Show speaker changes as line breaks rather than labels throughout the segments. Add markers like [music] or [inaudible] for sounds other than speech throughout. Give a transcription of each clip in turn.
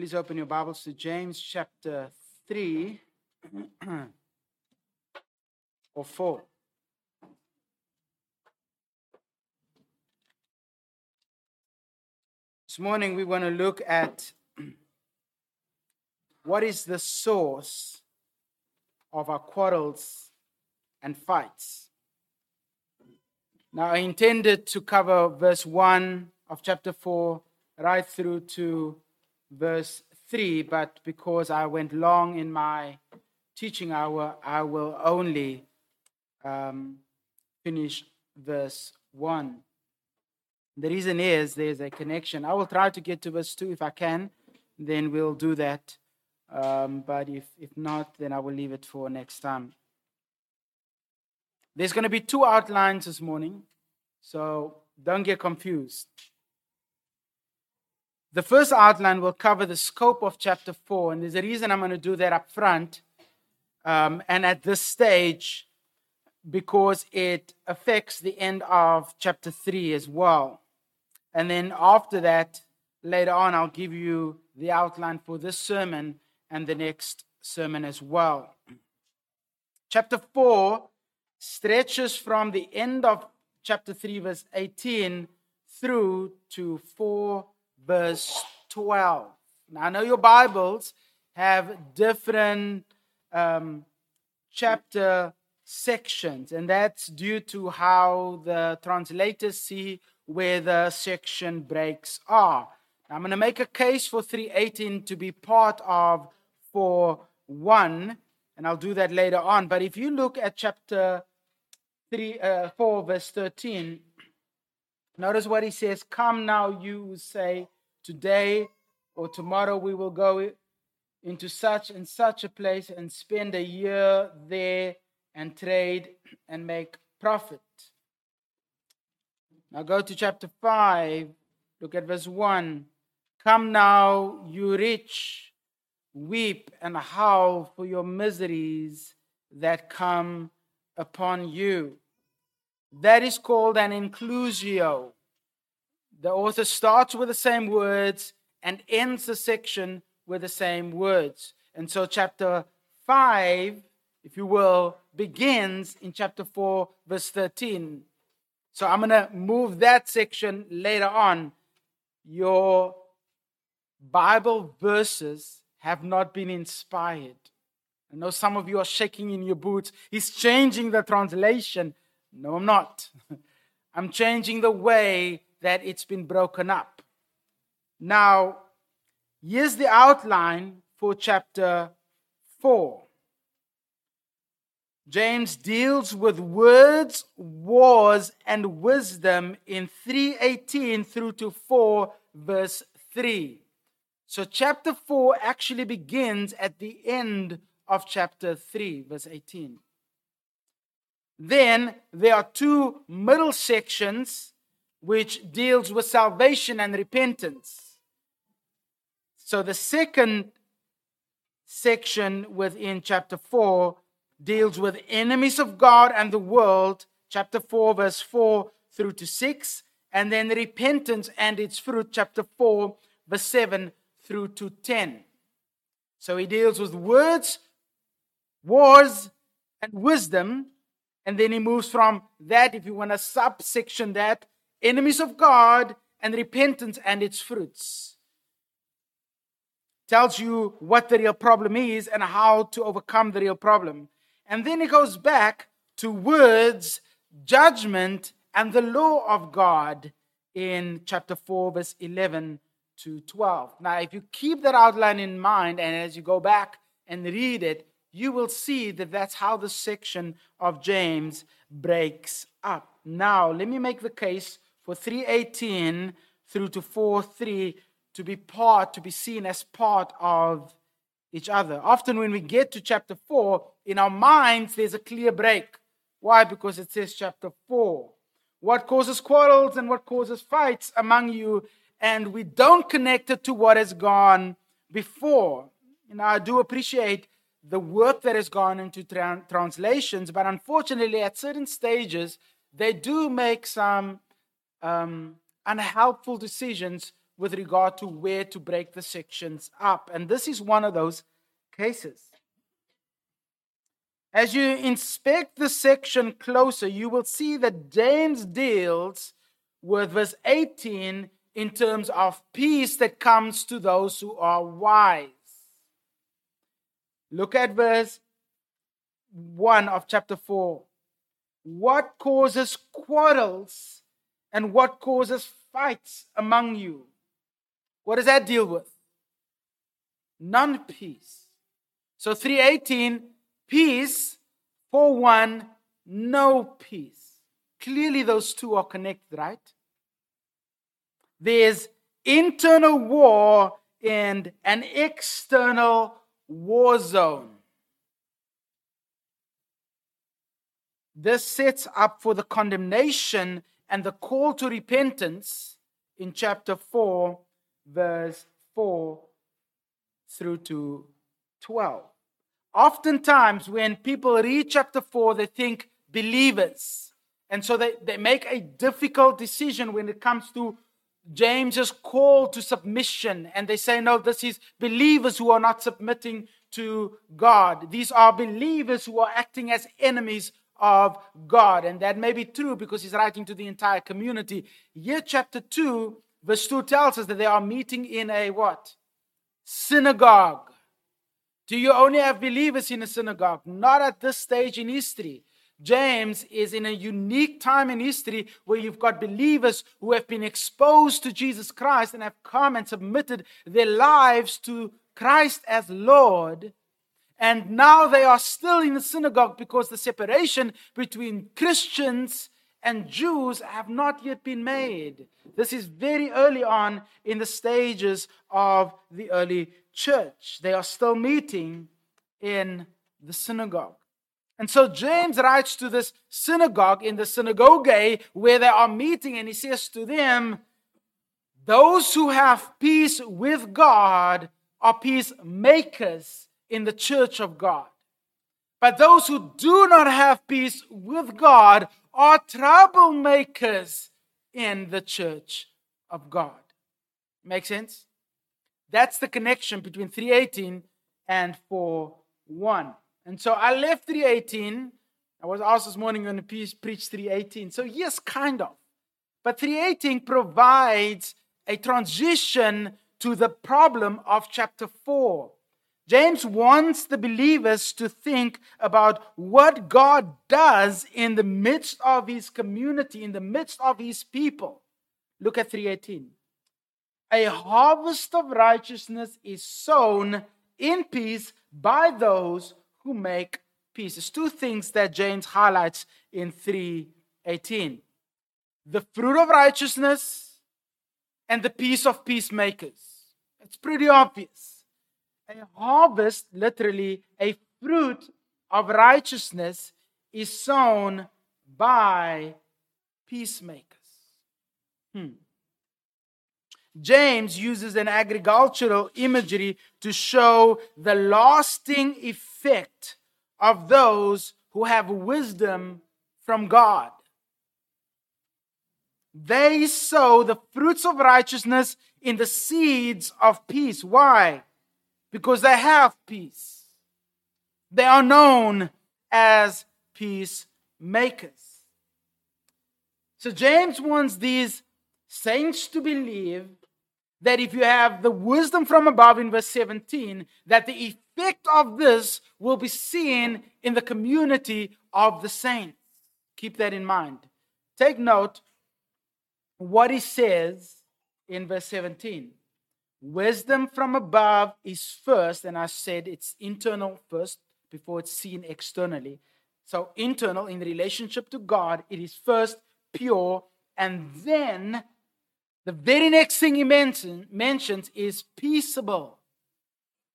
Please open your Bibles to James chapter 3 [clears throat] or 4. This morning we want to look at [clears throat] what is the source of our quarrels and fights. Now, I intended to cover verse 1 of chapter 4 right through to verse 3, but because I went long in my teaching hour, I will only um, finish verse 1. The reason is there's a connection. I will try to get to verse 2 if I can, then we'll do that. Um, but if, if not, then I will leave it for next time. There's going to be two outlines this morning, so don't get confused. The first outline will cover the scope of chapter 4, and there's a reason I'm going to do that up front um, and at this stage because it affects the end of chapter 3 as well. And then after that, later on, I'll give you the outline for this sermon and the next sermon as well. Chapter 4 stretches from the end of chapter 3, verse 18, through to 4 verse 12. Now, I know your Bibles have different um, chapter sections, and that's due to how the translators see where the section breaks are. Now, I'm going to make a case for 318 to be part of 4:1, and I'll do that later on. But if you look at chapter 3, uh, 4, verse 13, Notice what he says Come now, you say, today or tomorrow we will go into such and such a place and spend a year there and trade and make profit. Now go to chapter 5, look at verse 1. Come now, you rich, weep and howl for your miseries that come upon you. That is called an inclusio. The author starts with the same words and ends the section with the same words. And so, chapter 5, if you will, begins in chapter 4, verse 13. So, I'm going to move that section later on. Your Bible verses have not been inspired. I know some of you are shaking in your boots. He's changing the translation. No, I'm not. [laughs] I'm changing the way that it's been broken up. Now, here's the outline for chapter 4. James deals with words, wars, and wisdom in 318 through to 4, verse 3. So, chapter 4 actually begins at the end of chapter 3, verse 18. Then there are two middle sections which deals with salvation and repentance. So the second section within chapter 4 deals with enemies of God and the world, chapter 4, verse 4 through to 6, and then repentance and its fruit, chapter 4, verse 7 through to 10. So he deals with words, wars, and wisdom and then he moves from that, if you want to subsection that, enemies of God and repentance and its fruits. Tells you what the real problem is and how to overcome the real problem. And then he goes back to words, judgment, and the law of God in chapter 4, verse 11 to 12. Now, if you keep that outline in mind and as you go back and read it, you will see that that's how the section of James breaks up. Now, let me make the case for 318 through to 43 to be part, to be seen as part of each other. Often, when we get to chapter 4, in our minds, there's a clear break. Why? Because it says chapter 4. What causes quarrels and what causes fights among you? And we don't connect it to what has gone before. And I do appreciate the work that has gone into tra- translations, but unfortunately, at certain stages, they do make some um, unhelpful decisions with regard to where to break the sections up. And this is one of those cases. As you inspect the section closer, you will see that James deals with verse 18 in terms of peace that comes to those who are wise. Look at verse 1 of chapter 4. What causes quarrels and what causes fights among you? What does that deal with? None peace. So 318, peace. For one, no peace. Clearly, those two are connected, right? There's internal war and an external war zone. This sets up for the condemnation and the call to repentance in chapter 4, verse 4 through to 12. Oftentimes, when people read chapter 4, they think believers. And so they, they make a difficult decision when it comes to James's call to submission. And they say, no, this is believers who are not submitting to God. These are believers who are acting as enemies of God. And that may be true because he's writing to the entire community. Here, chapter 2, verse 2 tells us that they are meeting in a what? Synagogue. Do you only have believers in a synagogue? Not at this stage in history. James is in a unique time in history where you've got believers who have been exposed to Jesus Christ and have come and submitted their lives to Christ as Lord. And now they are still in the synagogue because the separation between Christians and Jews have not yet been made. This is very early on in the stages of the early church. They are still meeting in the synagogue. And so James writes to this synagogue in the synagogue where they are meeting, and he says to them, Those who have peace with God are peacemakers in the church of God. But those who do not have peace with God are troublemakers in the church of God. Make sense? That's the connection between 318 and 4:1. And so I left 318. I was asked this morning going to preach 318. So yes, kind of. But 318 provides a transition to the problem of chapter 4. James wants the believers to think about what God does in the midst of his community, in the midst of his people. Look at 318. A harvest of righteousness is sown in peace by those who make peace. There's two things that James highlights in 318 the fruit of righteousness and the peace of peacemakers. It's pretty obvious a harvest, literally, a fruit of righteousness is sown by peacemakers. Hmm. James uses an agricultural imagery to show the lasting effect of those who have wisdom from God. They sow the fruits of righteousness in the seeds of peace. Why? Because they have peace. They are known as peacemakers. So James wants these saints to believe that if you have the wisdom from above in verse 17, that the effect of this will be seen in the community of the saints. Keep that in mind. Take note what he says in verse 17. Wisdom from above is first, and I said it's internal first before it's seen externally. So, internal in relationship to God, it is first pure, and then the very next thing he mention, mentions is peaceable.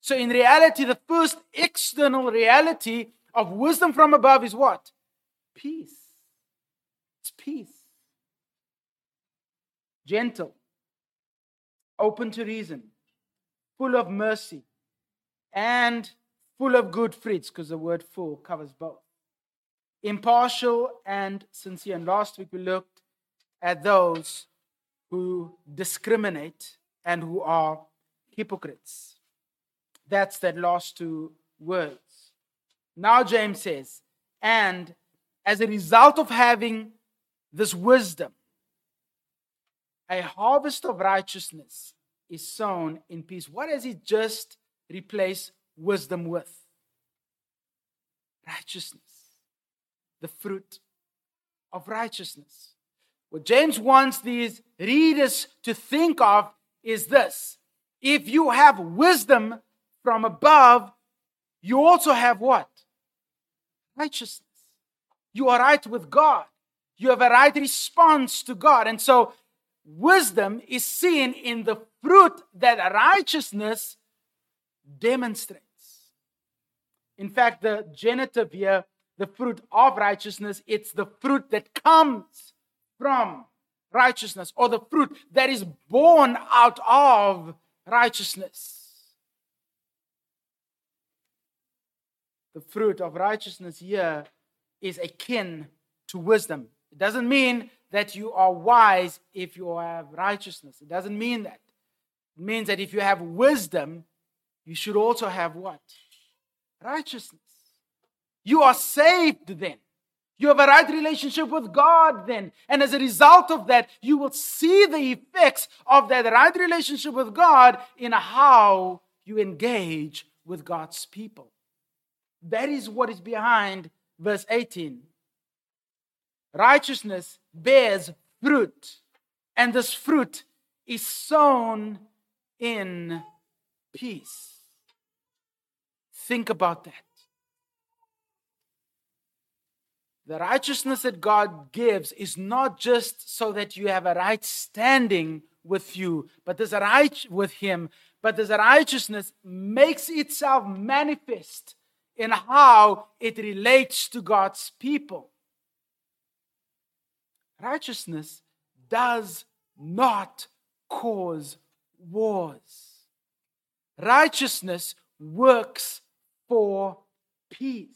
So, in reality, the first external reality of wisdom from above is what? Peace. It's peace. Gentle open to reason, full of mercy, and full of good fruits, because the word full covers both. Impartial and sincere. And last week we looked at those who discriminate and who are hypocrites. That's that last two words. Now, James says, and as a result of having this wisdom, a harvest of righteousness is sown in peace. What has he just replaced wisdom with? Righteousness, the fruit of righteousness. What James wants these readers to think of is this if you have wisdom from above, you also have what? Righteousness. You are right with God. You have a right response to God. And so wisdom is seen in the fruit that righteousness demonstrates. In fact, the genitive here, the fruit of righteousness, it's the fruit that comes from righteousness or the fruit that is born out of righteousness. The fruit of righteousness here is akin to wisdom. It doesn't mean that you are wise if you have righteousness. It doesn't mean that. It means that if you have wisdom, you should also have what? Righteousness. You are saved then. You have a right relationship with God then. And as a result of that, you will see the effects of that right relationship with God in how you engage with God's people. That is what is behind verse 18. Righteousness bears fruit, and this fruit is sown in peace. Think about that. The righteousness that God gives is not just so that you have a right standing with you, but there's a right with Him, but there's a righteousness makes itself manifest in how it relates to God's people. Righteousness does not cause wars. Righteousness works for peace.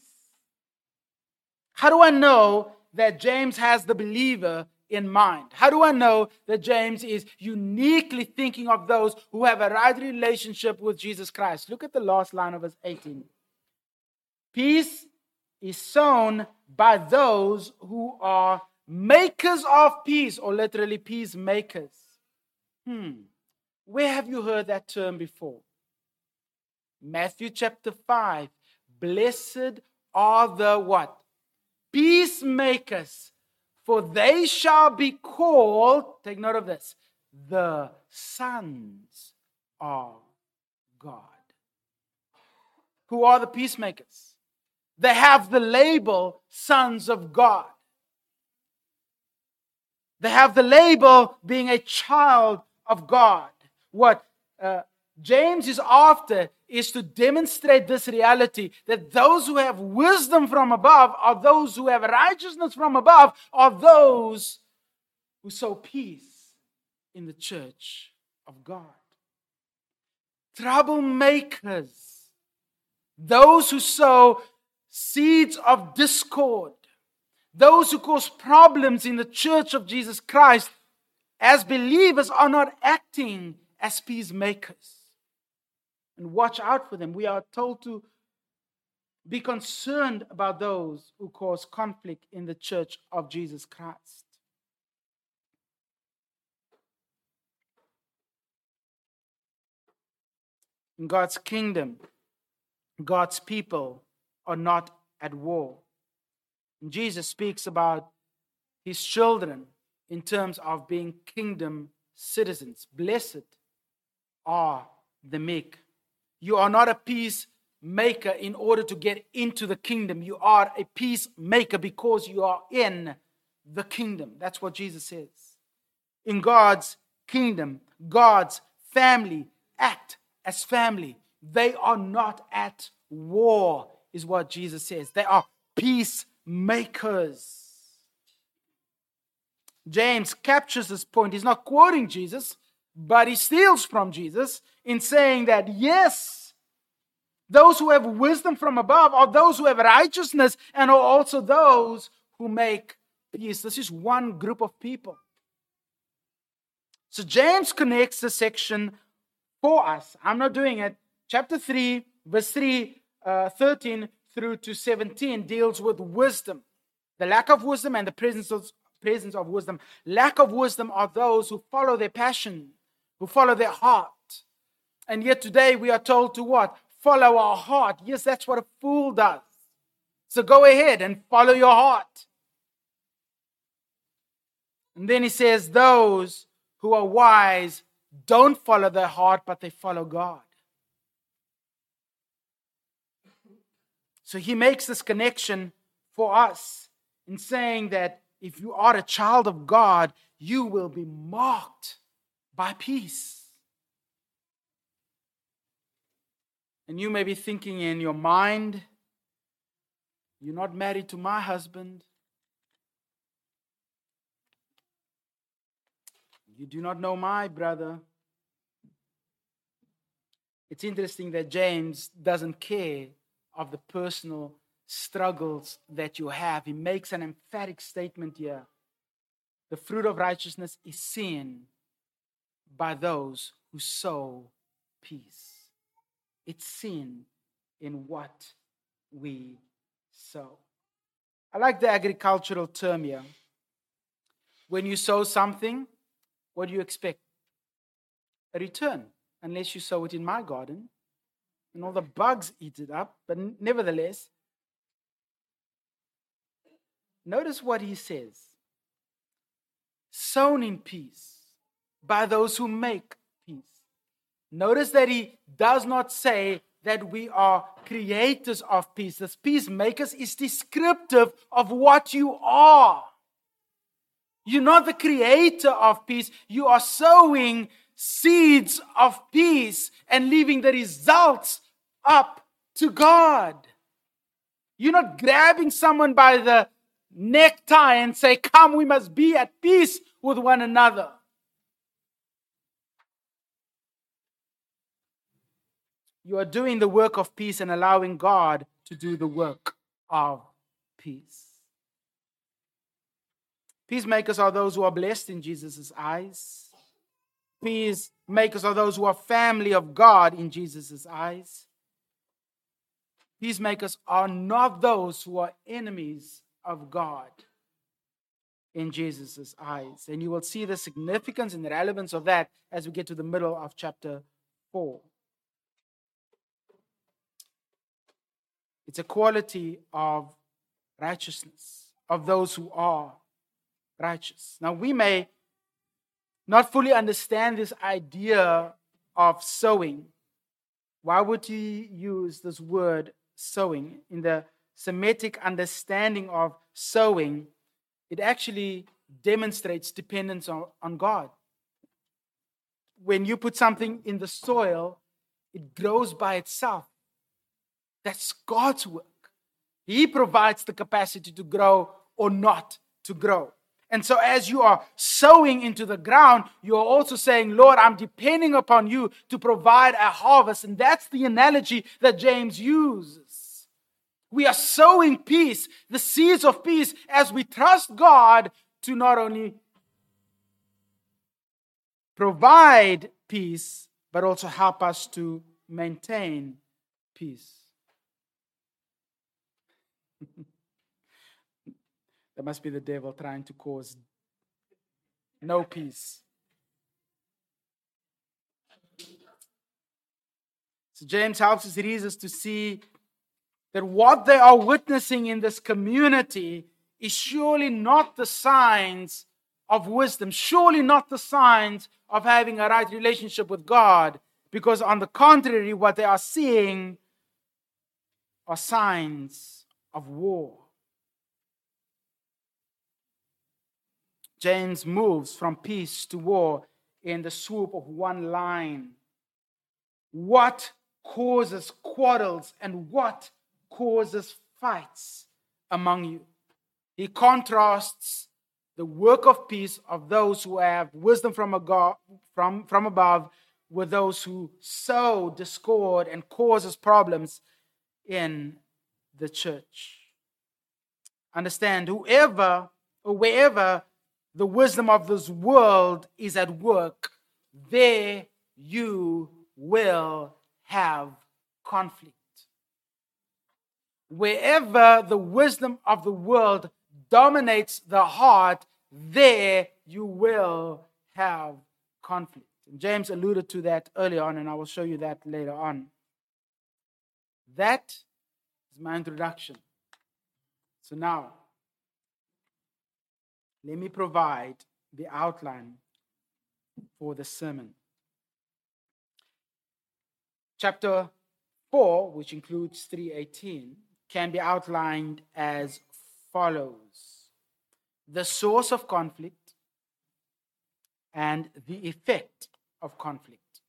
How do I know that James has the believer in mind? How do I know that James is uniquely thinking of those who have a right relationship with Jesus Christ? Look at the last line of verse 18. Peace is sown by those who are makers of peace, or literally peacemakers. Hmm. Where have you heard that term before? Matthew chapter 5. Blessed are the what? Peacemakers, for they shall be called, take note of this, the sons of God. Who are the peacemakers? They have the label sons of God. They have the label being a child of God. What uh, James is after is to demonstrate this reality that those who have wisdom from above are those who have righteousness from above, are those who sow peace in the church of God. Troublemakers, those who sow seeds of discord, those who cause problems in the church of Jesus Christ as believers are not acting as peacemakers. And watch out for them. We are told to be concerned about those who cause conflict in the church of Jesus Christ. In God's kingdom, God's people are not at war. Jesus speaks about his children in terms of being kingdom citizens. Blessed are the meek. You are not a peacemaker in order to get into the kingdom. You are a peacemaker because you are in the kingdom. That's what Jesus says. In God's kingdom, God's family act as family. They are not at war, is what Jesus says. They are peace makers. James captures this point. He's not quoting Jesus, but he steals from Jesus in saying that, yes, those who have wisdom from above are those who have righteousness and are also those who make peace. This is one group of people. So James connects the section for us. I'm not doing it. Chapter 3, verse 3, uh, 13 through to 17 deals with wisdom. The lack of wisdom and the presence of, presence of wisdom. Lack of wisdom are those who follow their passion, who follow their heart. And yet today we are told to what? Follow our heart. Yes, that's what a fool does. So go ahead and follow your heart. And then he says, Those who are wise don't follow their heart, but they follow God. So he makes this connection for us in saying that if you are a child of God, you will be marked by peace. And you may be thinking in your mind, you're not married to my husband. You do not know my brother. It's interesting that James doesn't care of the personal struggles that you have. He makes an emphatic statement here. The fruit of righteousness is seen by those who sow peace. It's seen in what we sow. I like the agricultural term here. When you sow something, what do you expect? A return, unless you sow it in my garden and all the bugs eat it up. But nevertheless, notice what he says sown in peace by those who make peace. Notice that he does not say that we are creators of peace. This peacemakers is descriptive of what you are. You're not the creator of peace. You are sowing seeds of peace and leaving the results up to God. You're not grabbing someone by the necktie and say, Come, we must be at peace with one another. You are doing the work of peace and allowing God to do the work of peace. Peacemakers are those who are blessed in Jesus' eyes. Peacemakers are those who are family of God in Jesus' eyes. Peacemakers are not those who are enemies of God in Jesus' eyes. And you will see the significance and the relevance of that as we get to the middle of chapter 4. It's a quality of righteousness, of those who are righteous. Now, we may not fully understand this idea of sowing. Why would he use this word sowing? In the Semitic understanding of sowing, it actually demonstrates dependence on, on God. When you put something in the soil, it grows by itself. That's God's work. He provides the capacity to grow or not to grow. And so, as you are sowing into the ground, you are also saying, Lord, I'm depending upon you to provide a harvest. And that's the analogy that James uses. We are sowing peace, the seeds of peace, as we trust God to not only provide peace, but also help us to maintain peace. [laughs] That must be the devil trying to cause no peace. So James helps his readers to see that what they are witnessing in this community is surely not the signs of wisdom, surely not the signs of having a right relationship with God, because on the contrary, what they are seeing are signs of war. James moves from peace to war in the swoop of one line. What causes quarrels and what causes fights among you? He contrasts the work of peace of those who have wisdom from, God, from, from above with those who sow discord and causes problems in the church. Understand, whoever or wherever the wisdom of this world is at work, there you will have conflict. Wherever the wisdom of the world dominates the heart, there you will have conflict. And James alluded to that earlier on, and I will show you that later on. That is my introduction. So now, let me provide the outline for the sermon. Chapter 4, which includes 318, can be outlined as follows The source of conflict and the effect of conflict.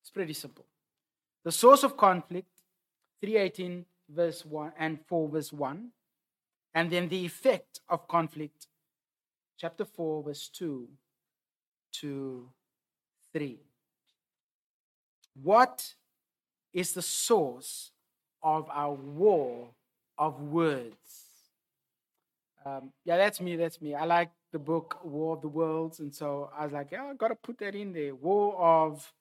It's pretty simple. The source of conflict, 318 verse 1 and 4 verse 1, and then the effect of conflict, chapter 4, verse 2 to 3. What is the source of our war of words? Um, yeah, that's me. That's me. I like the book War of the Worlds. And so I was like, yeah, I got to put that in there. War of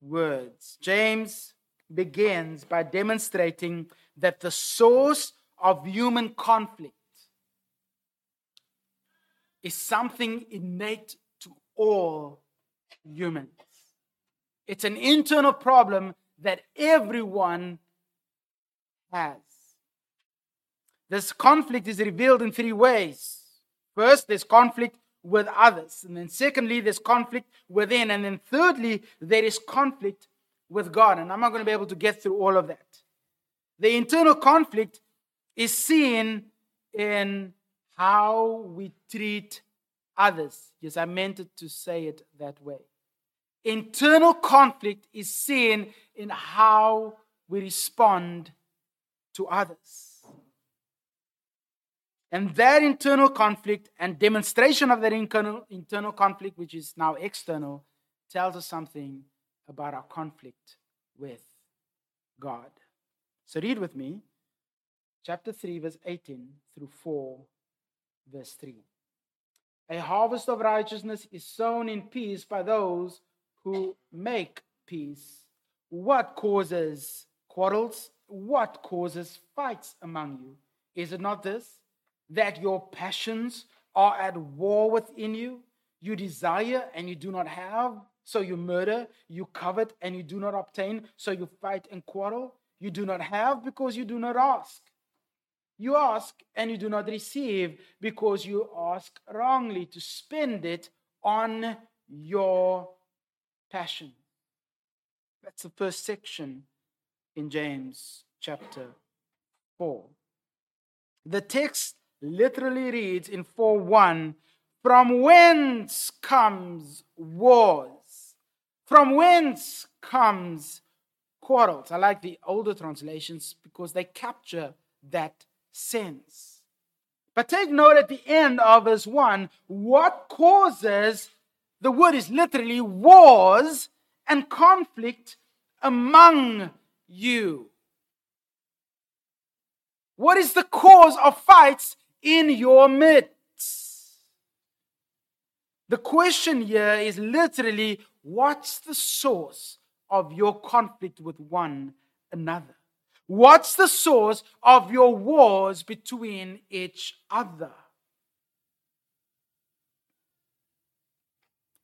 Words. James begins by demonstrating that the source of human conflict is something innate to all humans. It's an internal problem that everyone has. This conflict is revealed in three ways. First, there's conflict with others. And then, secondly, there's conflict within. And then, thirdly, there is conflict with God. And I'm not going to be able to get through all of that. The internal conflict is seen in how we treat others. Yes, I meant to say it that way. Internal conflict is seen in how we respond to others. And that internal conflict and demonstration of that internal, internal conflict, which is now external, tells us something about our conflict with God. So read with me chapter 3, verse 18 through 4, verse 3. A harvest of righteousness is sown in peace by those who make peace. What causes quarrels? What causes fights among you? Is it not this? That your passions are at war within you? You desire and you do not have, so you murder. You covet and you do not obtain, so you fight and quarrel. You do not have because you do not ask. You ask and you do not receive because you ask wrongly to spend it on your passion. That's the first section in James chapter 4. The text literally reads in 4 1 From whence comes wars? From whence comes quarrels? I like the older translations because they capture that sins. But take note at the end of verse 1 what causes the word is literally wars and conflict among you. What is the cause of fights in your midst? The question here is literally what's the source of your conflict with one another? What's the source of your wars between each other?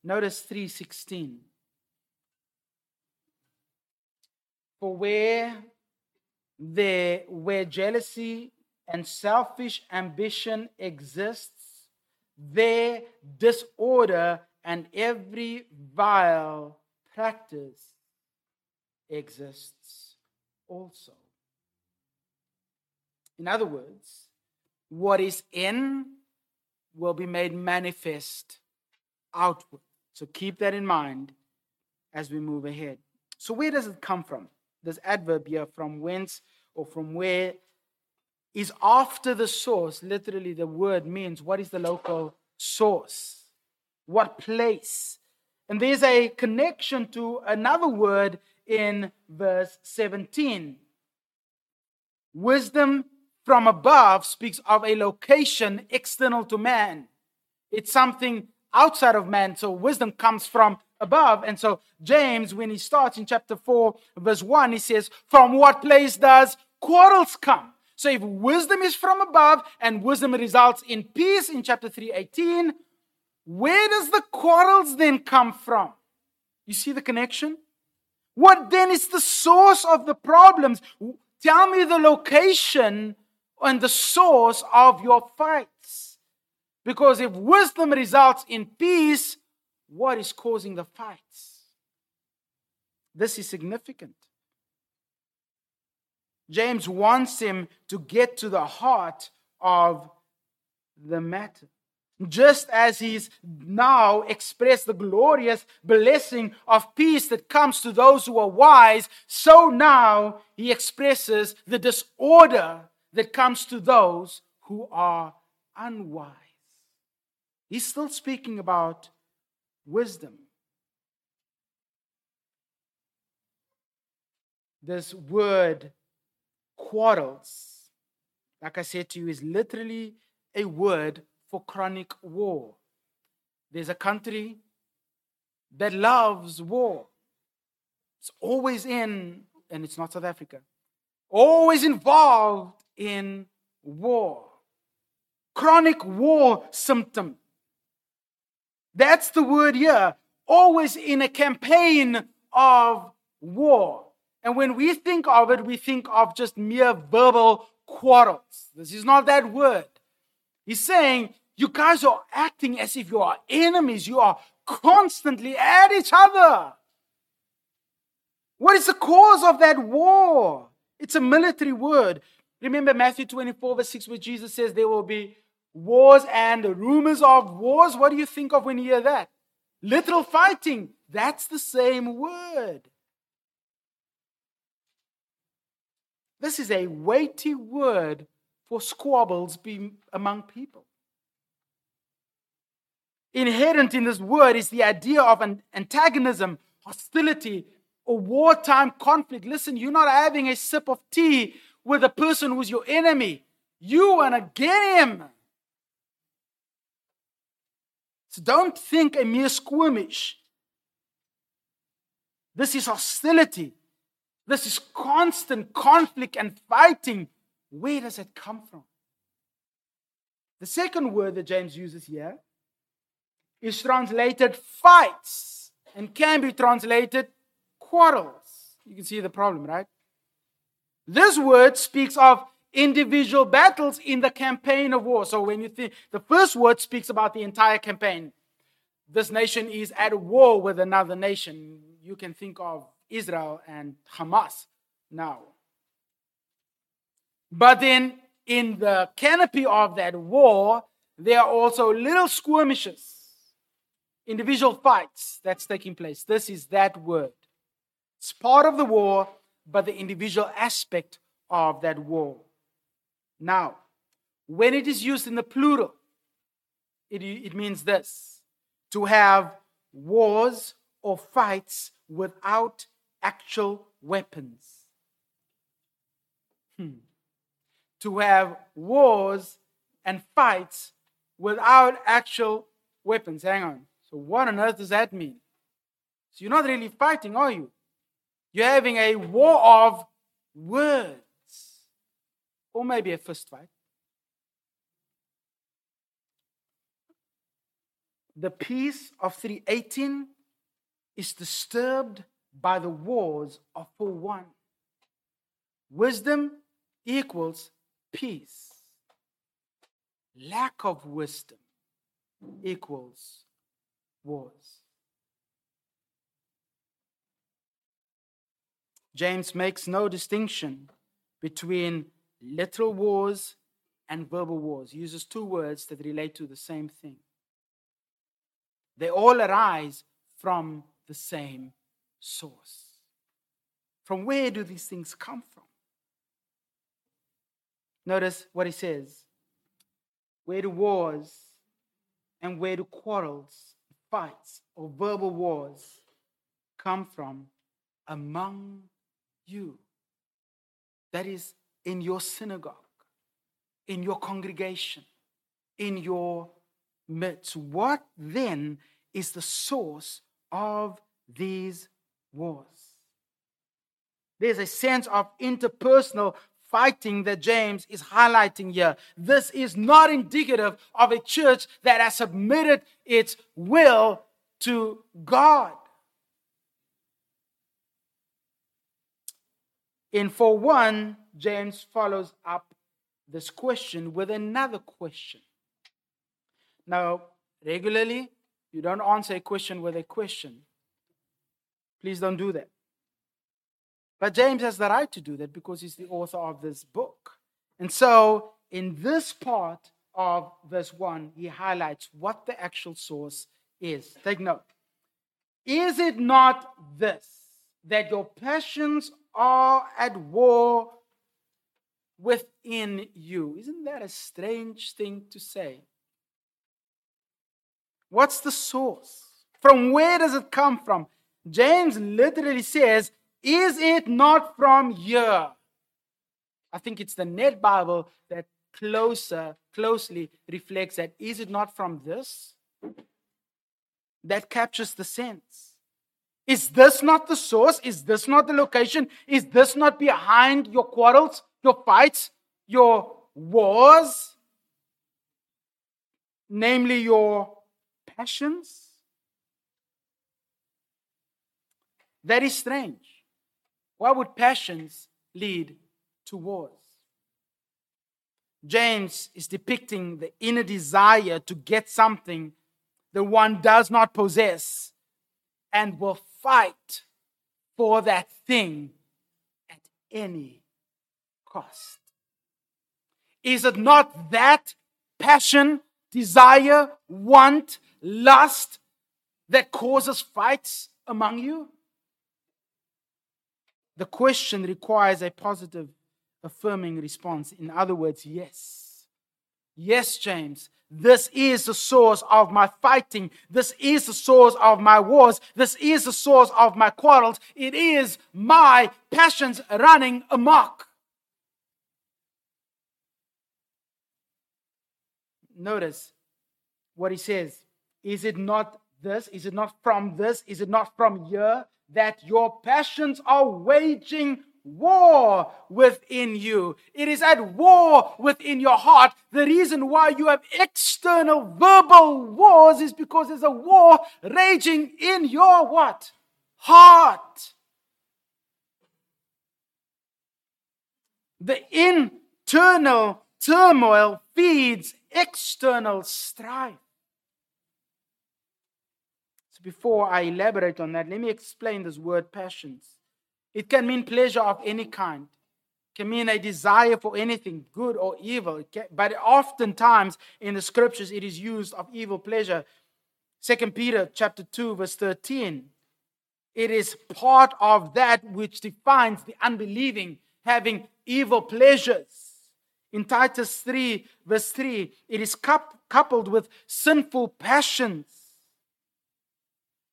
Notice 316. For where there where jealousy and selfish ambition exists, there disorder and every vile practice exists also. In other words, what is in will be made manifest outward. So keep that in mind as we move ahead. So, where does it come from? This adverb here, from whence or from where, is after the source. Literally, the word means what is the local source? What place? And there's a connection to another word in verse 17. Wisdom from above speaks of a location external to man. It's something outside of man. So wisdom comes from above. And so James, when he starts in chapter 4, verse 1, he says, From what place does quarrels come? So if wisdom is from above and wisdom results in peace in chapter 3, 18, where does the quarrels then come from? You see the connection? What then is the source of the problems? Tell me the location and the source of your fights. Because if wisdom results in peace, what is causing the fights? This is significant. James wants him to get to the heart of the matter. Just as he's now expressed the glorious blessing of peace that comes to those who are wise, so now he expresses the disorder that comes to those who are unwise. He's still speaking about wisdom. This word quarrels, like I said to you, is literally a word for chronic war. There's a country that loves war. It's always in, and it's not South Africa, always involved in war. Chronic war symptom. That's the word here. Always in a campaign of war. And when we think of it, we think of just mere verbal quarrels. This is not that word. He's saying, you guys are acting as if you are enemies. You are constantly at each other. What is the cause of that war? It's a military word. Remember Matthew 24, verse 6, where Jesus says there will be wars and rumors of wars. What do you think of when you hear that? Literal fighting. That's the same word. This is a weighty word for squabbles among people. Inherent in this word is the idea of an antagonism, hostility, or wartime conflict. Listen, you're not having a sip of tea with a person who's your enemy. You want to get him. So don't think a mere skirmish. This is hostility. This is constant conflict and fighting. Where does it come from? The second word that James uses here is translated fights and can be translated quarrels. You can see the problem, right? This word speaks of individual battles in the campaign of war. So when you think the first word speaks about the entire campaign, this nation is at war with another nation. You can think of Israel and Hamas now. But then, in the canopy of that war, there are also little skirmishes, individual fights that's taking place. This is that word. It's part of the war, but the individual aspect of that war. Now, when it is used in the plural, it, it means this to have wars or fights without actual weapons. Hmm. To have wars and fights without actual weapons. Hang on. So, what on earth does that mean? So, you're not really fighting, are you? You're having a war of words, or maybe a fist fight. The peace of 318 is disturbed by the wars of for one. Wisdom equals peace. Lack of wisdom equals wars. James makes no distinction between literal wars and verbal wars. He uses two words that relate to the same thing. They all arise from the same source. From where do these things come from? Notice what he says. Where do wars and where do quarrels, fights, or verbal wars come from among you? That is in your synagogue, in your congregation, in your midst. What then is the source of these wars? There's a sense of interpersonal fighting that James is highlighting here. This is not indicative of a church that has submitted its will to God. And for one, James follows up this question with another question. Now, regularly, you don't answer a question with a question. Please don't do that. But James has the right to do that because he's the author of this book. And so, in this part of verse 1, he highlights what the actual source is. Take note. Is it not this, that your passions are at war within you? Isn't that a strange thing to say? What's the source? From where does it come from? James literally says, Is it not from here? I think it's the Net Bible that closer, closely reflects that. Is it not from this? That captures the sense. Is this not the source? Is this not the location? Is this not behind your quarrels, your fights, your wars? Namely, your passions? That is strange. Why would passions lead to wars? James is depicting the inner desire to get something that one does not possess and will fight for that thing at any cost. Is it not that passion, desire, want, lust that causes fights among you? The question requires a positive, affirming response. In other words, yes. Yes, James, this is the source of my fighting. This is the source of my wars. This is the source of my quarrels. It is my passions running amok. Notice what he says. Is it not this? Is it not from this? Is it not from here that your passions are waging war within you. It is at war within your heart. The reason why you have external verbal wars is because there's a war raging in your what? Heart. The internal turmoil feeds external strife. So before I elaborate on that, let me explain this word passions. It can mean pleasure of any kind. It can mean a desire for anything, good or evil. Can, but oftentimes in the scriptures it is used of evil pleasure. Second Peter chapter 2, verse 13. It is part of that which defines the unbelieving having evil pleasures. In Titus 3, verse 3, it is coupled with sinful passions.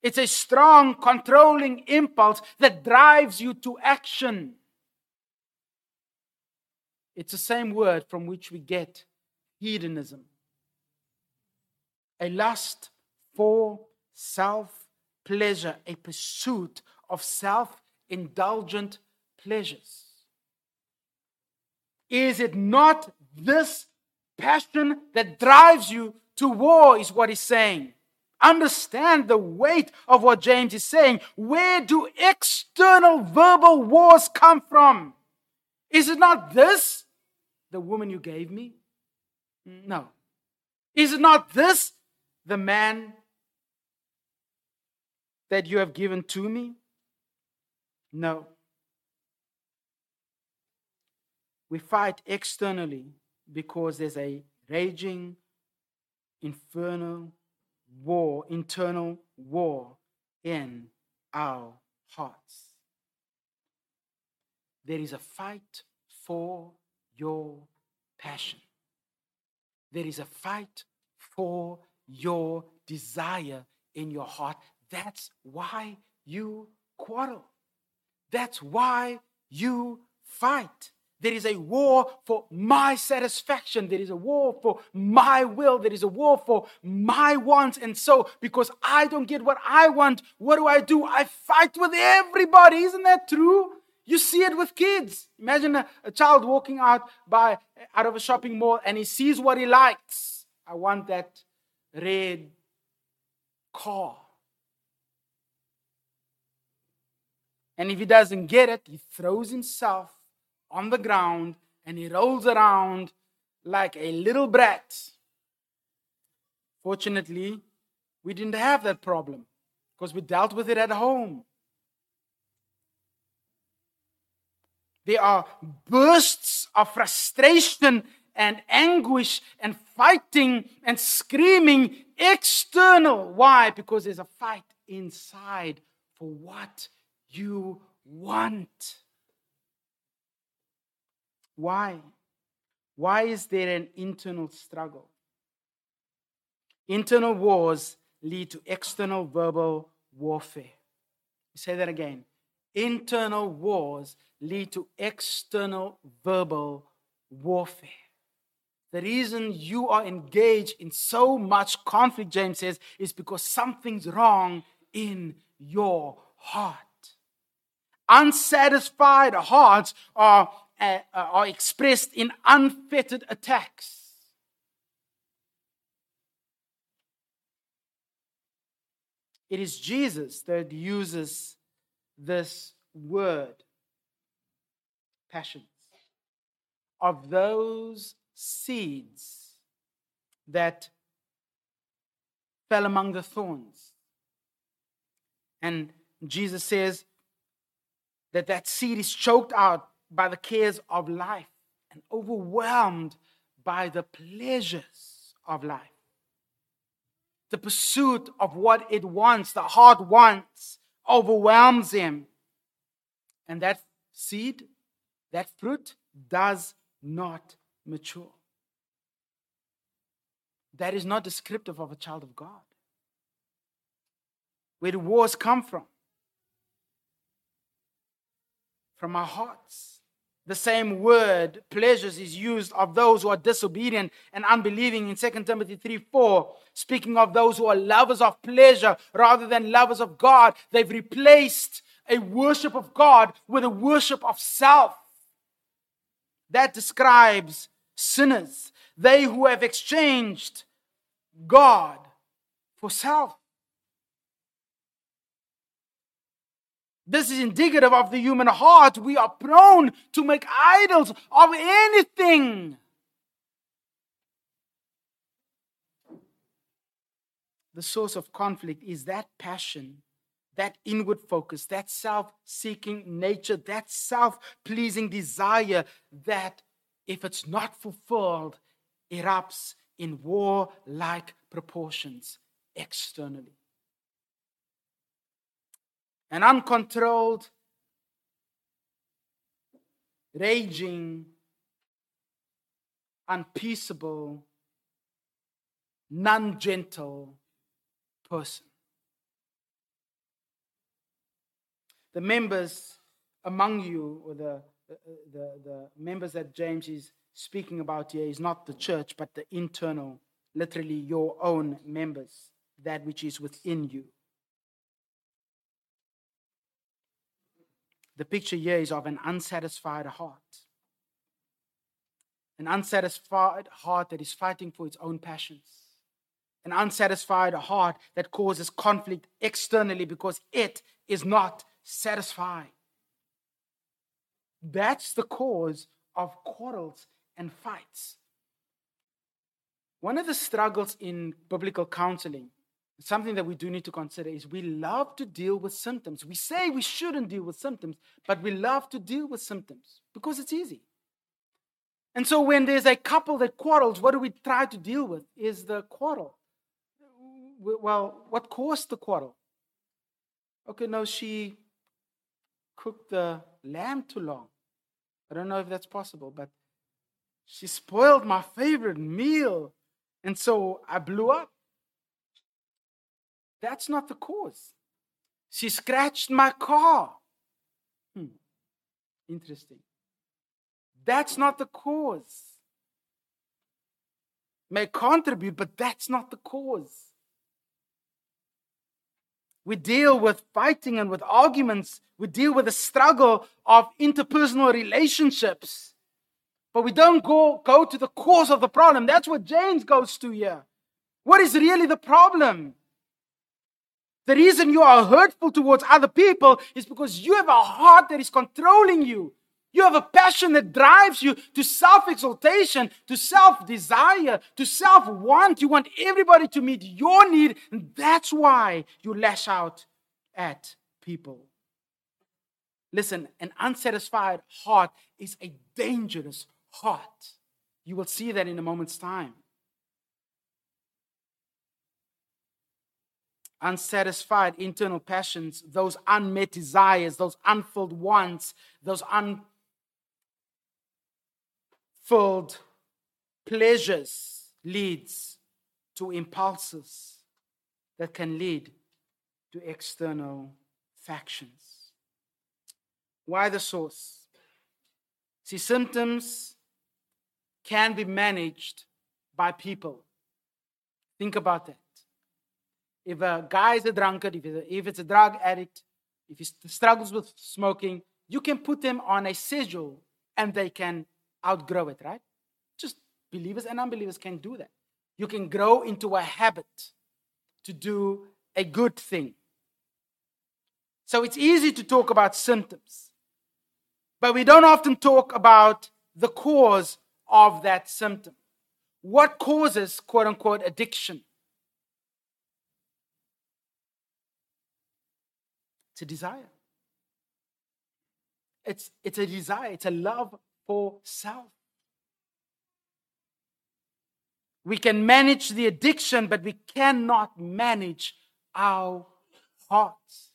It's a strong, controlling impulse that drives you to action. It's the same word from which we get hedonism a lust for self pleasure, a pursuit of self indulgent pleasures. Is it not this passion that drives you to war, is what he's saying? Understand the weight of what James is saying. Where do external verbal wars come from? Is it not this, the woman you gave me? No. Is it not this, the man that you have given to me? No. We fight externally because there's a raging, infernal war, internal war in our hearts. There is a fight for your passion. There is a fight for your desire in your heart. That's why you quarrel. That's why you fight. There is a war for my satisfaction. There is a war for my will. There is a war for my wants. And so, because I don't get what I want, what do I do? I fight with everybody. Isn't that true? You see it with kids. Imagine a, a child walking out by out of a shopping mall and he sees what he likes. I want that red car. And if he doesn't get it, he throws himself on the ground and he rolls around like a little brat. Fortunately, we didn't have that problem because we dealt with it at home. There are bursts of frustration and anguish and fighting and screaming external. Why? Because there's a fight inside for what you want. Why? Why is there an internal struggle? Internal wars lead to external verbal warfare. Say that again. Internal wars lead to external verbal warfare. The reason you are engaged in so much conflict, James says, is because something's wrong in your heart. Unsatisfied hearts are, uh, are expressed in unfettered attacks. It is Jesus that uses this word, passions, of those seeds that fell among the thorns. And Jesus says that that seed is choked out by the cares of life and overwhelmed by the pleasures of life. The pursuit of what it wants, the heart wants, overwhelms him. And that seed, that fruit, does not mature. That is not descriptive of a child of God. Where do wars come from? From our hearts. The same word, pleasures, is used of those who are disobedient and unbelieving in 2 Timothy 3 4, speaking of those who are lovers of pleasure rather than lovers of God. They've replaced a worship of God with a worship of self. That describes sinners, they who have exchanged God for self. This is indicative of the human heart. We are prone to make idols of anything. The source of conflict is that passion, that inward focus, that self seeking nature, that self pleasing desire that if it's not fulfilled, erupts in war like proportions externally. An uncontrolled, raging, unpeaceable, non gentle person. The members among you, or the the, the members that James is speaking about here is not the church, but the internal, literally your own members, that which is within you. The picture here is of an unsatisfied heart. An unsatisfied heart that is fighting for its own passions. An unsatisfied heart that causes conflict externally because it is not satisfied. That's the cause of quarrels and fights. One of the struggles in biblical counseling, something that we do need to consider, is we love to deal with symptoms. We say we shouldn't deal with symptoms, but we love to deal with symptoms because it's easy. And so when there's a couple that quarrels, what do we try to deal with? Is the quarrel. Well, what caused the quarrel? Okay, no, she cooked the lamb too long. I don't know if that's possible, but she spoiled my favorite meal. And so I blew up. That's not the cause. She scratched my car. Hmm. Interesting. That's not the cause. May contribute, but that's not the cause. We deal with fighting and with arguments. We deal with the struggle of interpersonal relationships. But we don't go, go to the cause of the problem. That's what James goes to here. What is really the problem? The reason you are hurtful towards other people is because you have a heart that is controlling you. You have a passion that drives you to self exaltation, to self desire, to self want. You want everybody to meet your need, and that's why you lash out at people. Listen, an unsatisfied heart is a dangerous heart. You will see that in a moment's time. Unsatisfied internal passions, those unmet desires, those unfilled wants, those unfilled pleasures leads to impulses that can lead to external factions. Why the source? See, symptoms can be managed by people. Think about that. If a guy is a drunkard, if it's a, if it's a drug addict, if he struggles with smoking, you can put them on a schedule and they can outgrow it, right? Just believers and unbelievers can do that. You can grow into a habit to do a good thing. So it's easy to talk about symptoms, but we don't often talk about the cause of that symptom. What causes, quote unquote, addiction? It's a desire. It's, it's a desire, it's a love for self. We can manage the addiction, but we cannot manage our hearts.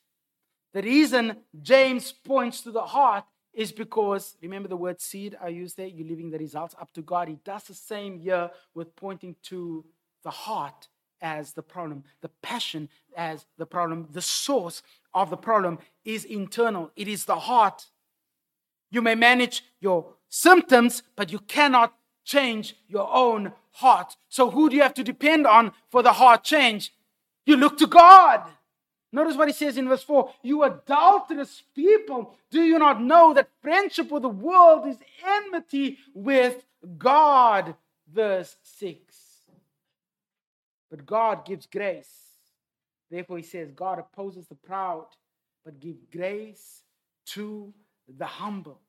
The reason James points to the heart is because, remember the word seed I used there? You're leaving the results up to God. He does the same here with pointing to the heart as the problem, the passion as the problem. The source of the problem is internal, it is the heart. You may manage your symptoms, but you cannot change your own heart. So, who do you have to depend on for the heart change? You look to God. Notice what he says in verse 4 You adulterous people, do you not know that friendship with the world is enmity with God? Verse 6. But God gives grace. Therefore, he says, God opposes the proud, but give grace to the humble.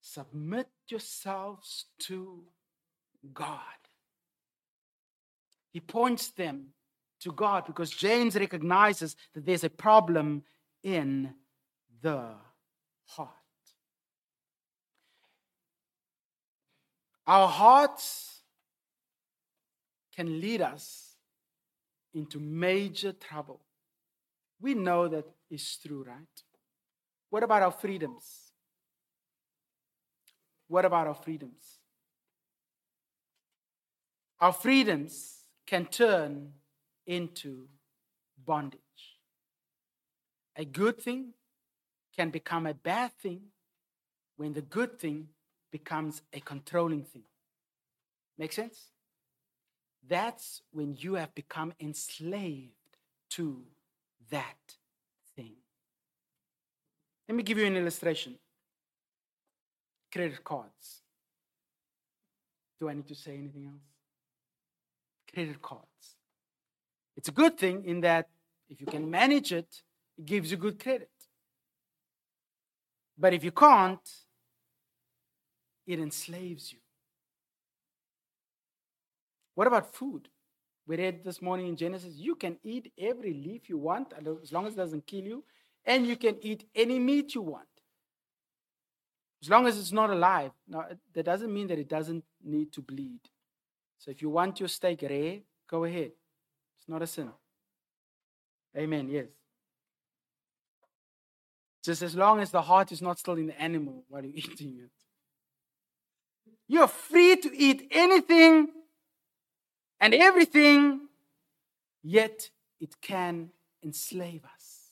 Submit yourselves to God. He points them to God because James recognizes that there's a problem in the heart. Our hearts can lead us into major trouble. We know that is true, right? What about our freedoms? What about our freedoms? Our freedoms can turn into bondage. A good thing can become a bad thing when the good thing becomes a controlling thing. Make sense? That's when you have become enslaved to that thing. Let me give you an illustration credit cards. Do I need to say anything else? Credit cards. It's a good thing in that if you can manage it, it gives you good credit. But if you can't, it enslaves you. What about food? We read this morning in Genesis you can eat every leaf you want as long as it doesn't kill you, and you can eat any meat you want as long as it's not alive. Now, that doesn't mean that it doesn't need to bleed. So if you want your steak rare, go ahead It's not a sin. Amen. Yes. Just as long as the heart is not still in the animal while you're [laughs] eating it. You're free to eat anything and everything, yet it can enslave us.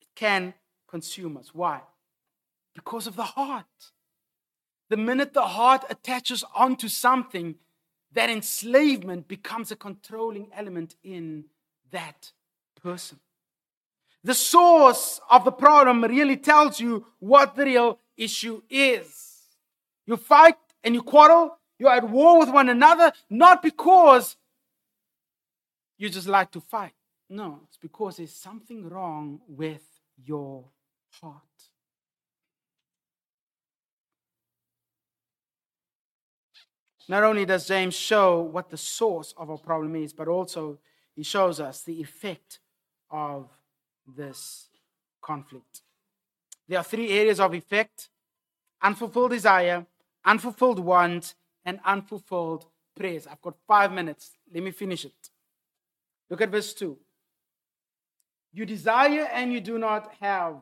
It can consume us. Why? Because of the heart. the minute the heart attaches onto something, that enslavement becomes a controlling element in that person. The source of the problem really tells you what the real issue is. You fight and you quarrel, you're at war with one another, not because you just like to fight. No, it's because there's something wrong with your heart. Not only does James show what the source of our problem is, but also he shows us the effect of this conflict. There are three areas of effect unfulfilled desire, unfulfilled want, and unfulfilled prayers. I've got five minutes. Let me finish it. Look at verse 2. You desire and you do not have,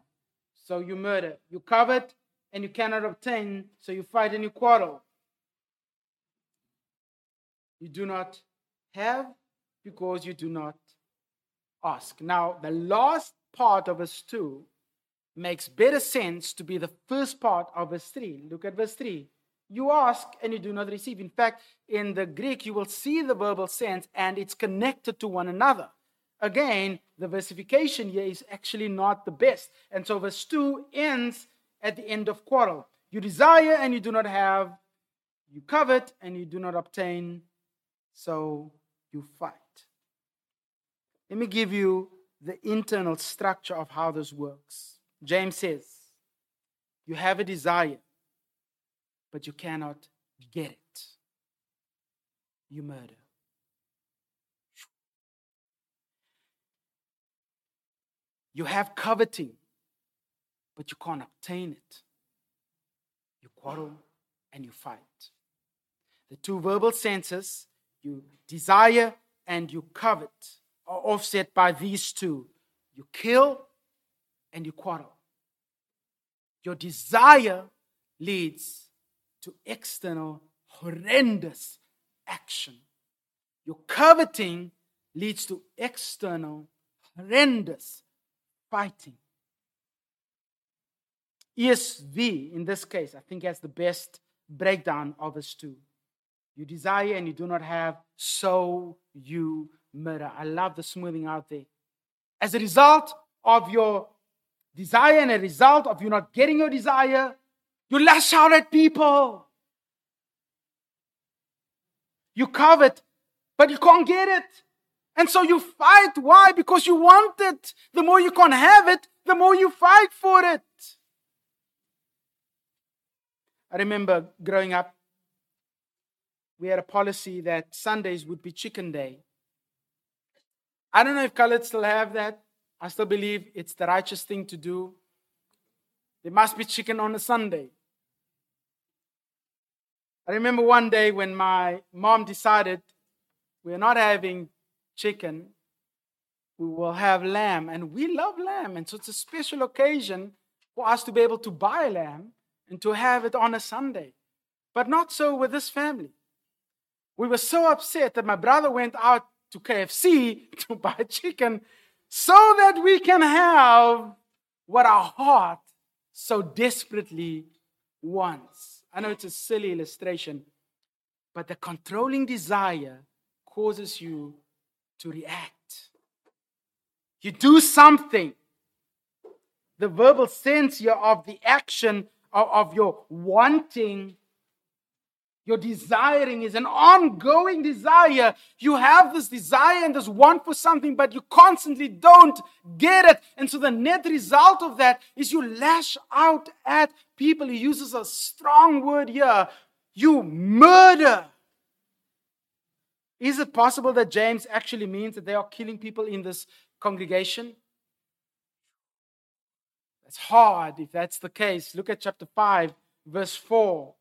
so you murder. You covet and you cannot obtain, so you fight and you quarrel. You do not have because you do not ask. Now, the last part of verse 2 makes better sense to be the first part of verse 3. Look at verse 3. You ask and you do not receive. In fact, in the Greek, you will see the verbal sense and it's connected to one another. Again, the versification here is actually not the best. And so verse 2 ends at the end of quarrel. You desire and you do not have. You covet and you do not obtain. So you fight. Let me give you the internal structure of how this works. James says, You have a desire, but you cannot get it. You murder. You have coveting, but you can't obtain it. You quarrel and you fight. The two verbal senses, you desire and you covet, are offset by these two. You kill and you quarrel. Your desire leads to external, horrendous action. Your coveting leads to external, horrendous fighting. ESV, in this case, I think has the best breakdown of us two. You desire and you do not have, so you murder. I love the smoothing out there. As a result of your desire and a result of you not getting your desire, you lash out at people. You covet, but you can't get it. And so you fight. Why? Because you want it. The more you can't have it, the more you fight for it. I remember growing up, we had a policy that Sundays would be chicken day. I don't know if Khaled still have that. I still believe it's the righteous thing to do. There must be chicken on a Sunday. I remember one day when my mom decided we're not having chicken, we will have lamb. And we love lamb. And so it's a special occasion for us to be able to buy lamb and to have it on a Sunday. But not so with this family. We were so upset that my brother went out to KFC [laughs] to buy chicken so that we can have what our heart so desperately wants. I know it's a silly illustration, but the controlling desire causes you to react. You do something. The verbal sense here of the action of, of your wanting your desiring is an ongoing desire. You have this desire and this want for something, but you constantly don't get it. And so the net result of that is you lash out at people. He uses a strong word here. You murder. Is it possible that James actually means that they are killing people in this congregation? That's hard if that's the case. Look at chapter 5, verse 4.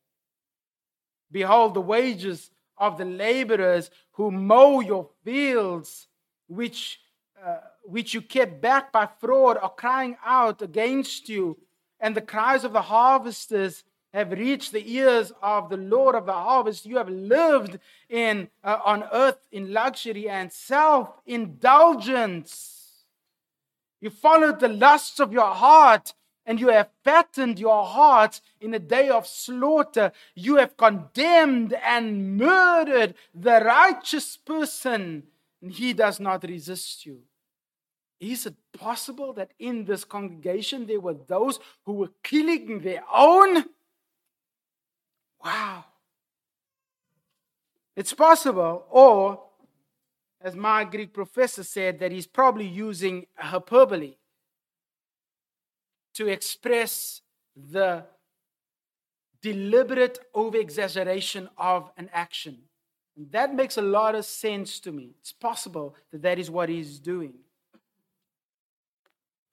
Behold, the wages of the laborers who mow your fields, which, uh, which you kept back by fraud, are crying out against you. And the cries of the harvesters have reached the ears of the Lord of the harvest. You have lived in, uh, on earth in luxury and self indulgence. You followed the lusts of your heart and you have fattened your hearts in a day of slaughter. You have condemned and murdered the righteous person, and he does not resist you. Is it possible that in this congregation there were those who were killing their own? Wow. It's possible, or as my Greek professor said, that he's probably using hyperbole to express the deliberate over exaggeration of an action. And that makes a lot of sense to me. It's possible that that is what he's doing.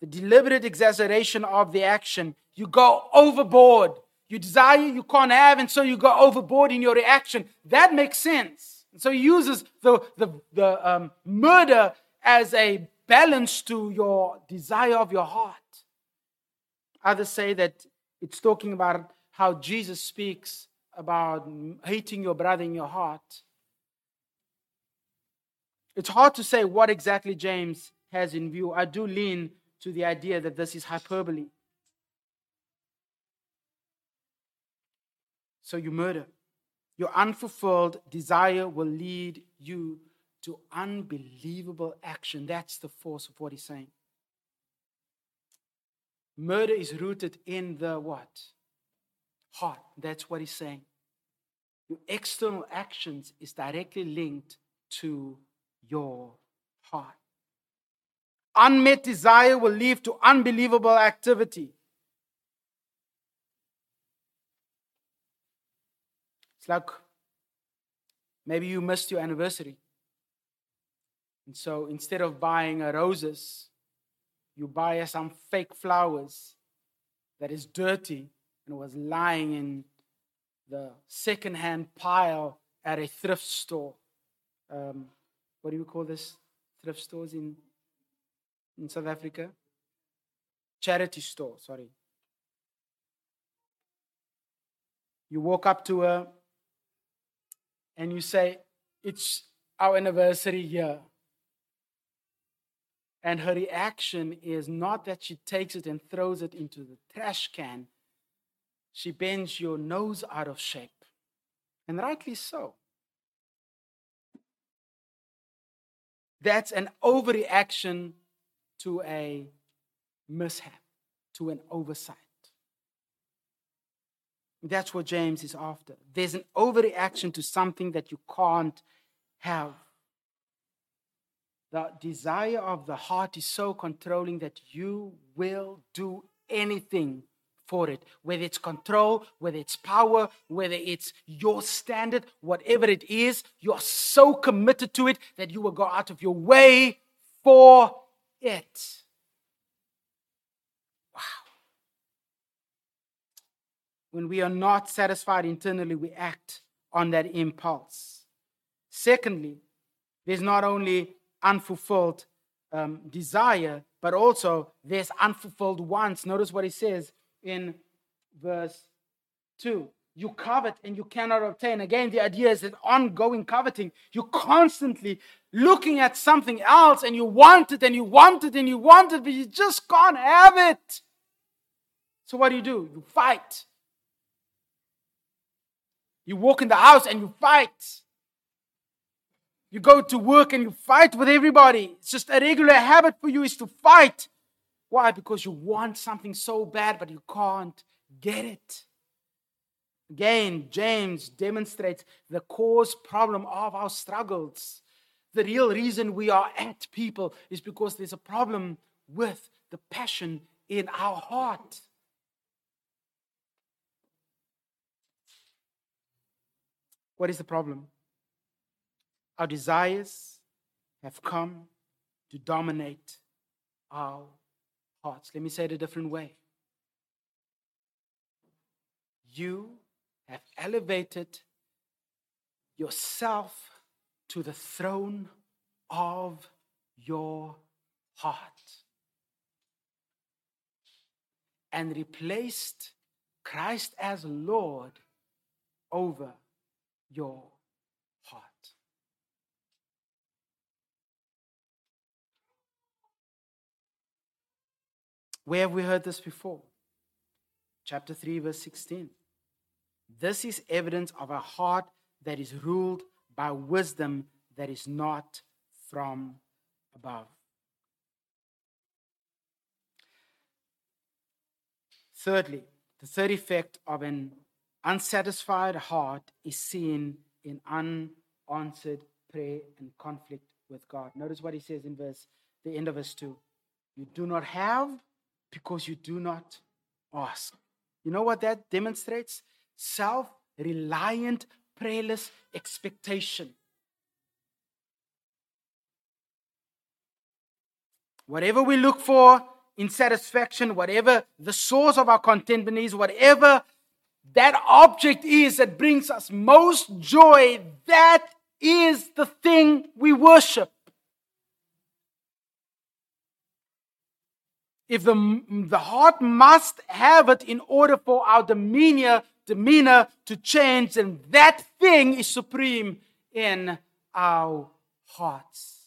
The deliberate exaggeration of the action. You go overboard. You desire you can't have, and so you go overboard in your reaction. That makes sense. And so he uses the, the, the um, murder as a balance to your desire of your heart. Others say that it's talking about how Jesus speaks about hating your brother in your heart. It's hard to say what exactly James has in view. I do lean to the idea that this is hyperbole. So you murder. Your unfulfilled desire will lead you to unbelievable action. That's the force of what he's saying. Murder is rooted in the what? Heart. That's what he's saying. Your external actions is directly linked to your heart. Unmet desire will lead to unbelievable activity. It's like maybe you missed your anniversary. And so instead of buying roses, you buy her some fake flowers that is dirty and was lying in the second-hand pile at a thrift store. Um, what do you call this? Thrift stores in in South Africa? Charity store, sorry. You walk up to her and you say, It's our anniversary year. And her reaction is not that she takes it and throws it into the trash can. She bends your nose out of shape. And rightly so. That's an overreaction to a mishap, to an oversight. That's what James is after. There's an overreaction to something that you can't have. The desire of the heart is so controlling that you will do anything for it, whether it's control, whether it's power, whether it's your standard, whatever it is, you're so committed to it that you will go out of your way for it. Wow. When we are not satisfied internally, we act on that impulse. Secondly, there's not only unfulfilled um, desire, but also there's unfulfilled wants. Notice what he says in verse 2 you covet and you cannot obtain. Again, the idea is an ongoing coveting. You're constantly looking at something else and you want it and you want it and you want it, but you just can't have it. So, what do you do? You fight. You walk in the house and you fight. You go to work and you fight with everybody. It's just a regular habit for you is to fight. Why? Because you want something so bad, but you can't get it. Again, James demonstrates the cause problem of our struggles. The real reason we are at people is because there's a problem with the passion in our heart. What is the problem? Our desires have come to dominate our hearts. Let me say it a different way. You have elevated yourself to the throne of your heart and replaced Christ as Lord over your heart. Where have we heard this before? chapter 3, verse 16. This is evidence of a heart that is ruled by wisdom that is not from above. Thirdly, the third effect of an unsatisfied heart is seen in unanswered prayer and conflict with God. Notice what he says in verse the end of verse 2. You do not have because you do not ask. You know what that demonstrates? Self reliant, prayerless expectation. Whatever we look for in satisfaction, whatever the source of our contentment is, whatever that object is that brings us most joy, that is the thing we worship. If the, the heart must have it in order for our demeanor, demeanor to change, then that thing is supreme in our hearts.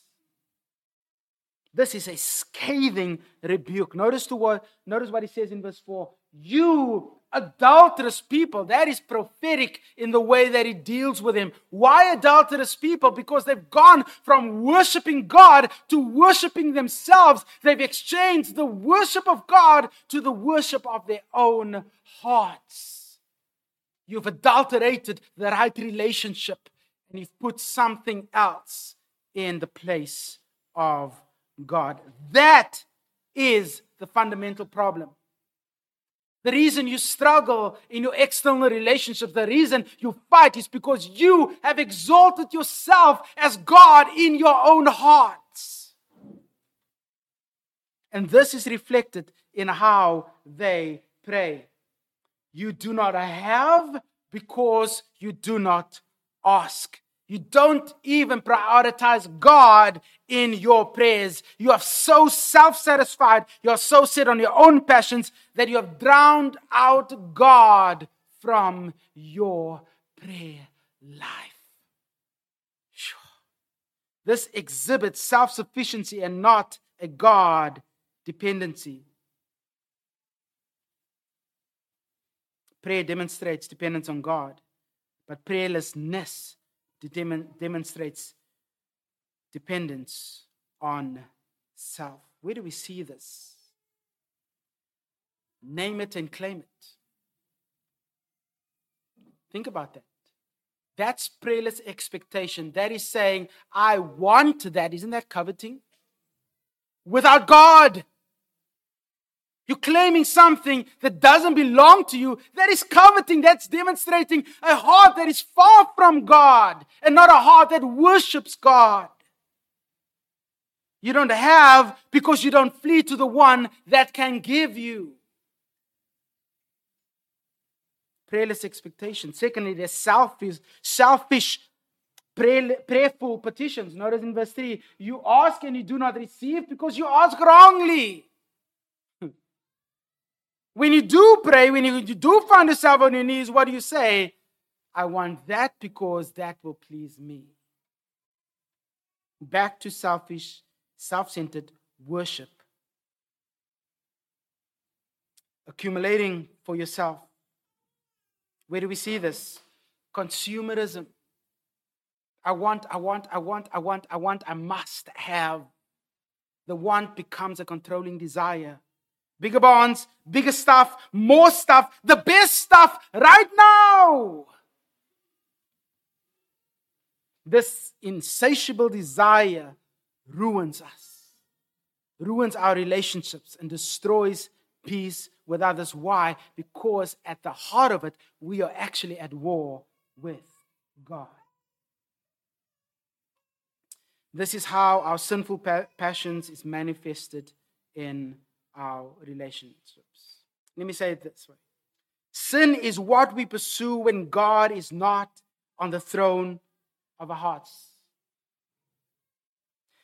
This is a scathing rebuke. Notice, to what, notice what he says in verse 4 You adulterous people. That is prophetic in the way that he deals with him. Why adulterous people? Because they've gone from worshiping God to worshiping themselves. They've exchanged the worship of God to the worship of their own hearts. You've adulterated the right relationship and you've put something else in the place of God. That is the fundamental problem. The reason you struggle in your external relationships, the reason you fight is because you have exalted yourself as God in your own hearts. And this is reflected in how they pray. You do not have because you do not ask. You don't even prioritize God in your prayers. You are so self satisfied, you are so set on your own passions that you have drowned out God from your prayer life. This exhibits self sufficiency and not a God dependency. Prayer demonstrates dependence on God, but prayerlessness demonstrates dependence on self. Where do we see this? Name it and claim it. Think about that. That's prayerless expectation. That is saying, I want that. Isn't that coveting? Without God. You're claiming something that doesn't belong to you. That is coveting. That's demonstrating a heart that is far from God and not a heart that worships God. You don't have because you don't flee to the one that can give you. Prayerless expectation. Secondly, there's selfish, selfish pray, prayerful petitions. Notice in verse 3 you ask and you do not receive because you ask wrongly. When you do pray, when you do find yourself on your knees, what do you say? I want that because that will please me. Back to selfish, self centered worship. Accumulating for yourself. Where do we see this? Consumerism. I want, I want, I want, I want, I want, I must have. The want becomes a controlling desire bigger bonds, bigger stuff, more stuff, the best stuff right now. This insatiable desire ruins us, ruins our relationships, and destroys peace with others. Why? Because at the heart of it, we are actually at war with God. This is how our sinful passions is manifested in our relationships. Let me say it this way Sin is what we pursue when God is not on the throne of our hearts.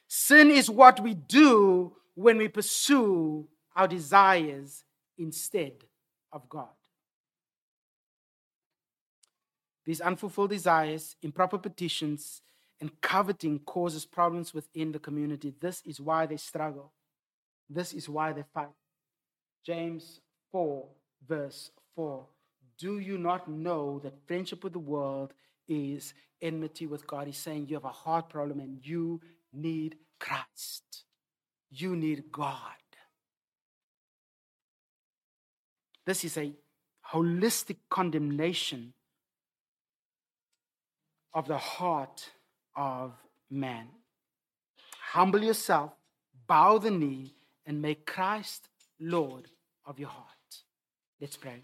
Sin is what we do when we pursue our desires instead of God. These unfulfilled desires, improper petitions, and coveting causes problems within the community. This is why they struggle. This is why they fight. James 4, verse 4 Do you not know that friendship with the world is enmity with God? He's saying you have a heart problem and you need Christ. You need God. This is a holistic condemnation of the heart of man. Humble yourself, bow the knee, and make Christ Lord of your heart. Let's pray.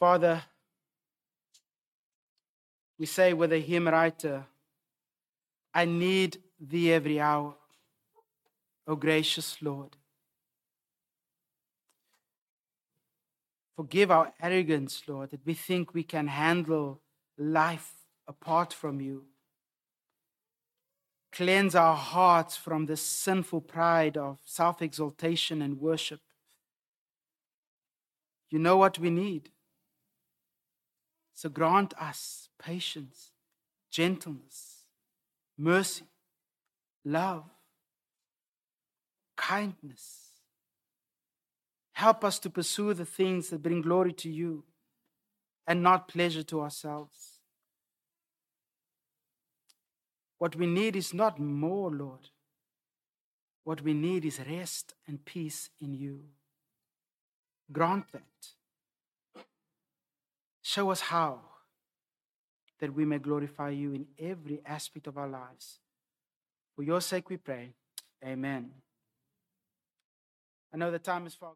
Father, we say with a hymn writer, I need thee every hour, O gracious Lord. Forgive our arrogance, Lord, that we think we can handle life apart from you. Cleanse our hearts from the sinful pride of self exaltation and worship. You know what we need. So grant us patience, gentleness, mercy, love, kindness Help us to pursue the things that bring glory to you and not pleasure to ourselves. What we need is not more, Lord. What we need is rest and peace in you. Grant that. Show us how that we may glorify you in every aspect of our lives. For your sake we pray. Amen. I know the time is far.